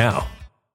now.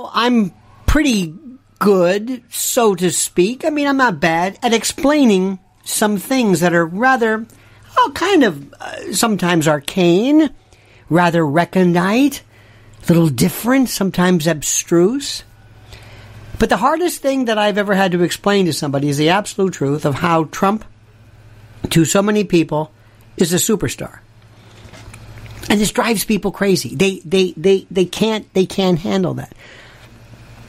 I'm pretty good, so to speak. I mean, I'm not bad at explaining some things that are rather, oh, kind of uh, sometimes arcane, rather recondite, a little different, sometimes abstruse. But the hardest thing that I've ever had to explain to somebody is the absolute truth of how Trump, to so many people, is a superstar. And this drives people crazy. They they they they can't they can't handle that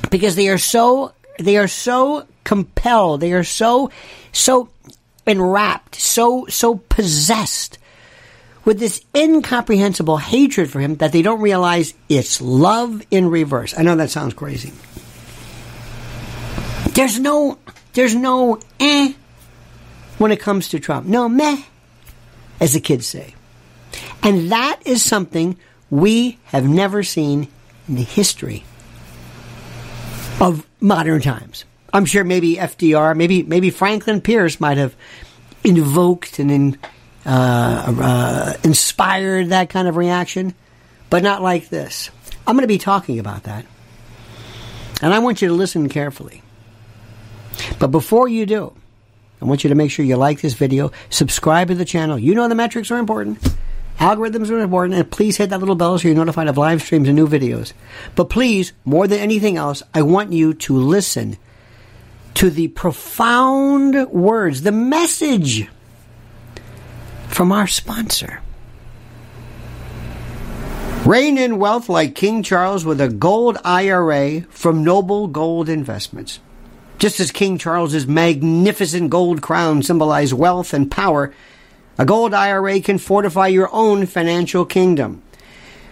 because they are so they are so compelled they are so so enwrapped so so possessed with this incomprehensible hatred for him that they don't realize it's love in reverse. I know that sounds crazy. There's no there's no eh when it comes to trump. No meh as the kids say. And that is something we have never seen in the history of modern times. I'm sure maybe FDR, maybe maybe Franklin Pierce might have invoked and in, uh, uh, inspired that kind of reaction, but not like this. I'm going to be talking about that, and I want you to listen carefully. But before you do, I want you to make sure you like this video, subscribe to the channel. You know the metrics are important. Algorithms are important, and please hit that little bell so you're notified of live streams and new videos. But please, more than anything else, I want you to listen to the profound words, the message from our sponsor. Reign in wealth like King Charles with a gold IRA from Noble Gold Investments. Just as King Charles's magnificent gold crown symbolized wealth and power, a gold IRA can fortify your own financial kingdom.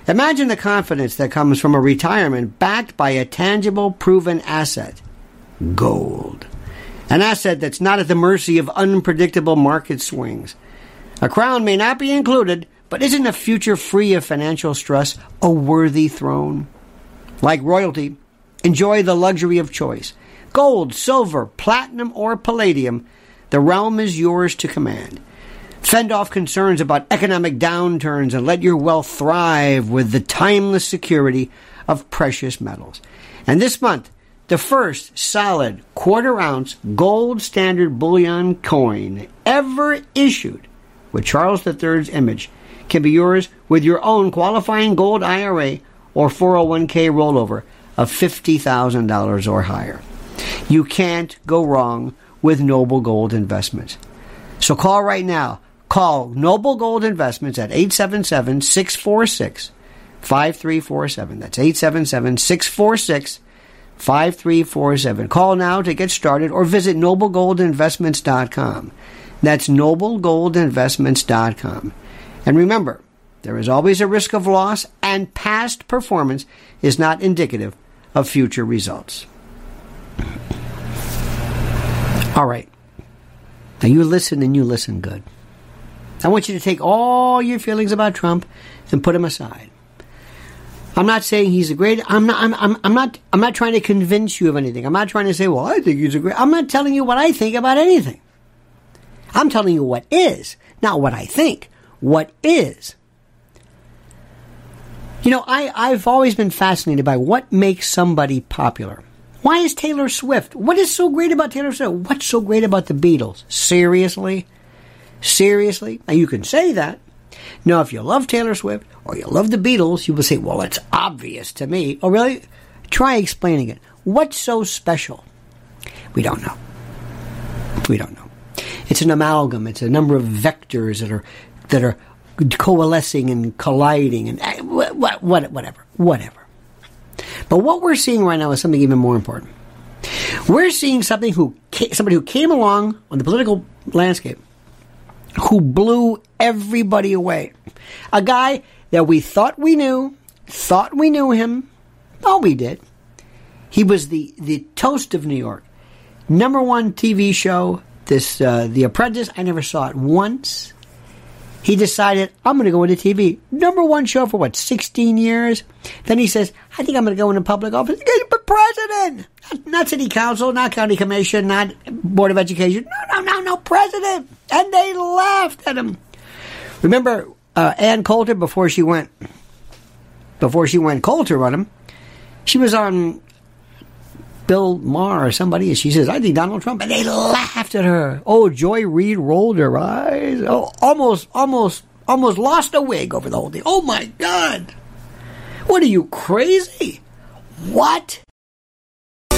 Imagine the confidence that comes from a retirement backed by a tangible, proven asset gold. An asset that's not at the mercy of unpredictable market swings. A crown may not be included, but isn't a future free of financial stress a worthy throne? Like royalty, enjoy the luxury of choice. Gold, silver, platinum, or palladium, the realm is yours to command. Fend off concerns about economic downturns and let your wealth thrive with the timeless security of precious metals. And this month, the first solid quarter ounce gold standard bullion coin ever issued with Charles III's image can be yours with your own qualifying gold IRA or 401k rollover of $50,000 or higher. You can't go wrong with Noble Gold Investments. So call right now Call Noble Gold Investments at 877 646 5347. That's 877 646 5347. Call now to get started or visit noblegoldinvestments.com. That's noblegoldinvestments.com. And remember, there is always a risk of loss, and past performance is not indicative of future results. All right. Now you listen and you listen good. I want you to take all your feelings about Trump and put them aside. I'm not saying he's a great. I'm not. I'm, I'm, I'm not. I'm not trying to convince you of anything. I'm not trying to say, well, I think he's a great. I'm not telling you what I think about anything. I'm telling you what is, not what I think. What is. You know, I, I've always been fascinated by what makes somebody popular. Why is Taylor Swift? What is so great about Taylor Swift? What's so great about the Beatles? Seriously? Seriously? Now you can say that. Now, if you love Taylor Swift or you love the Beatles, you will say, well, it's obvious to me. Oh, really? Try explaining it. What's so special? We don't know. We don't know. It's an amalgam. It's a number of vectors that are that are coalescing and colliding and eh, what, what, whatever, whatever. But what we're seeing right now is something even more important. We're seeing something who somebody who came along on the political landscape who blew everybody away. A guy that we thought we knew, thought we knew him. Oh, we did. He was the, the toast of New York. Number one TV show, this uh, The Apprentice. I never saw it once. He decided, I'm going to go into TV. Number one show for what, 16 years? Then he says, I think I'm going to go into public office. But president! Not, not city council, not county commission, not board of education. No, no, no, no, president! And they laughed at him. Remember uh, Ann Coulter before she went, before she went Coulter on him? She was on Bill Maher or somebody, and she says, I think Donald Trump. And they laughed at her. Oh, Joy Reid rolled her eyes. Oh, almost, almost, almost lost a wig over the whole thing. Oh my God. What are you, crazy? What?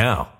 now.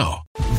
now.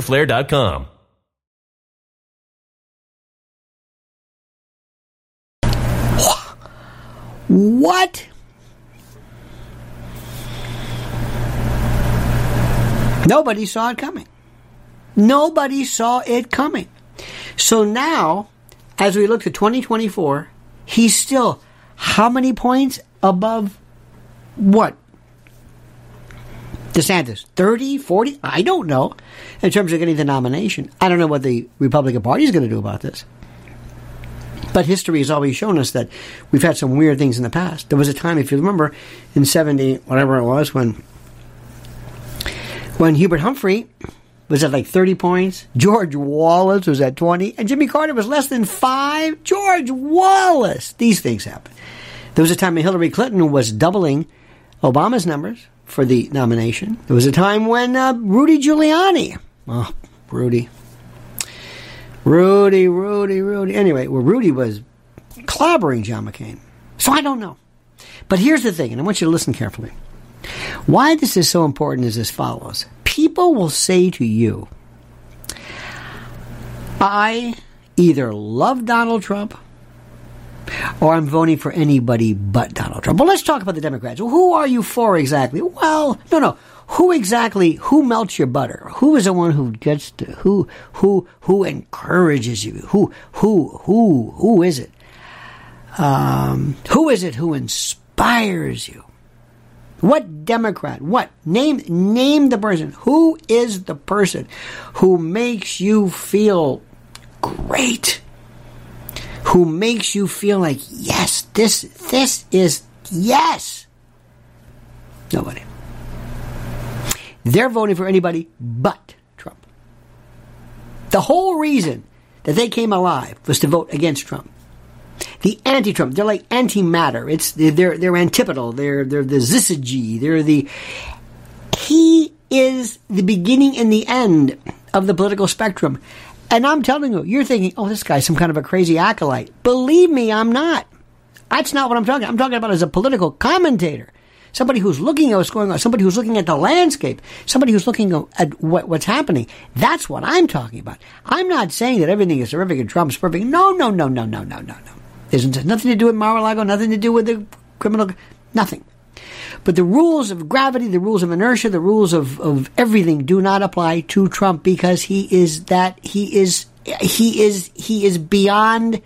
fighterflare.com. What? Nobody saw it coming. Nobody saw it coming. So now, as we look to 2024, he's still how many points above what? DeSantis, 30, 40? I don't know. In terms of getting the nomination, I don't know what the Republican Party is going to do about this. But history has always shown us that we've had some weird things in the past. There was a time, if you remember, in 70, whatever it was, when when Hubert Humphrey was at like 30 points, George Wallace was at 20, and Jimmy Carter was less than five. George Wallace! These things happen. There was a time when Hillary Clinton was doubling Obama's numbers for the nomination. There was a time when uh, Rudy Giuliani, oh, Rudy, Rudy, Rudy, Rudy. Anyway, well, Rudy was clobbering John McCain. So I don't know. But here's the thing, and I want you to listen carefully. Why this is so important is as follows People will say to you, I either love Donald Trump or I'm voting for anybody but Donald Trump. But let's talk about the Democrats. Who are you for exactly? Well, no, no. Who exactly? Who melts your butter? Who is the one who gets to, who who who encourages you? Who who who who is it? Um, who is it who inspires you? What Democrat? What name? Name the person. Who is the person who makes you feel great? Who makes you feel like, yes, this, this is, yes. Nobody. They're voting for anybody but Trump. The whole reason that they came alive was to vote against Trump. The anti-Trump, they're like antimatter. It's they're they're antipodal. They're they're the syzygy. They're the he is the beginning and the end of the political spectrum. And I'm telling you, you're thinking, oh, this guy's some kind of a crazy acolyte. Believe me, I'm not. That's not what I'm talking. I'm talking about as a political commentator somebody who's looking at what's going on, somebody who's looking at the landscape, somebody who's looking at what, what's happening. That's what I'm talking about. I'm not saying that everything is terrific and Trump's perfect. No, no, no, no, no, no, no, no. There's nothing to do with Mar-a-Lago, nothing to do with the criminal, nothing. But the rules of gravity, the rules of inertia, the rules of, of everything do not apply to Trump because he is that, he is, he is, he is beyond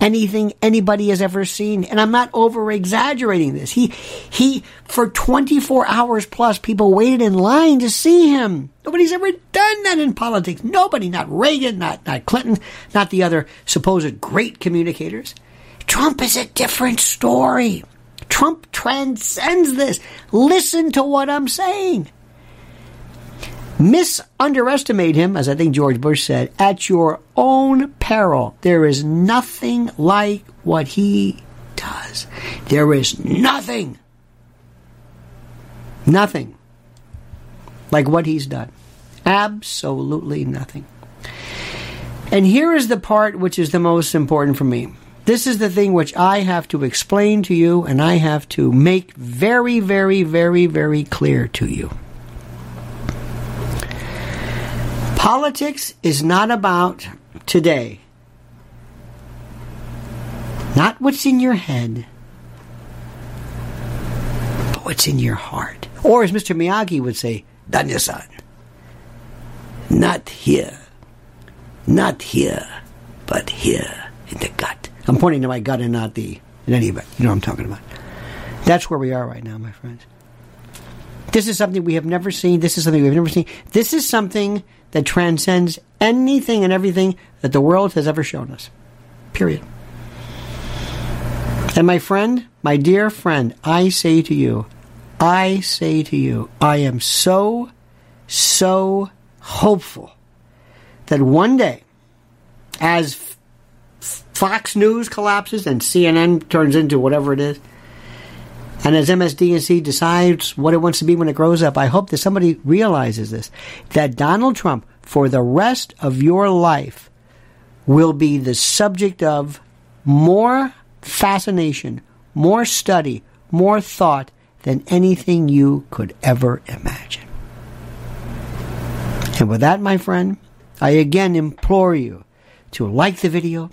anything anybody has ever seen. And I'm not over exaggerating this. He, he, for 24 hours plus, people waited in line to see him. Nobody's ever done that in politics. Nobody, not Reagan, not, not Clinton, not the other supposed great communicators. Trump is a different story. Trump transcends this. Listen to what I'm saying misunderestimate him, as I think George Bush said, at your own peril. There is nothing like what he does. There is nothing, nothing like what he's done. Absolutely nothing. And here is the part which is the most important for me. This is the thing which I have to explain to you and I have to make very, very, very, very clear to you. Politics is not about today. Not what's in your head, but what's in your heart. Or as Mr. Miyagi would say, Daniel-san, not here, not here, but here in the gut. I'm pointing to my gut and not the, in any event, you know what I'm talking about. That's where we are right now, my friends. This is something we have never seen. This is something we've never seen. This is something that transcends anything and everything that the world has ever shown us. Period. And my friend, my dear friend, I say to you, I say to you, I am so, so hopeful that one day, as Fox News collapses and CNN turns into whatever it is, and as MSDNC decides what it wants to be when it grows up, I hope that somebody realizes this that Donald Trump, for the rest of your life, will be the subject of more fascination, more study, more thought than anything you could ever imagine. And with that, my friend, I again implore you to like the video,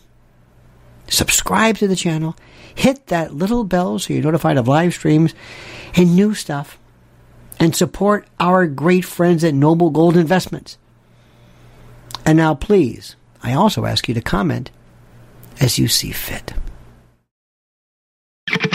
subscribe to the channel, hit that little bell so you're notified of live streams and new stuff, and support our great friends at Noble Gold Investments. And now, please, I also ask you to comment as you see fit.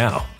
now.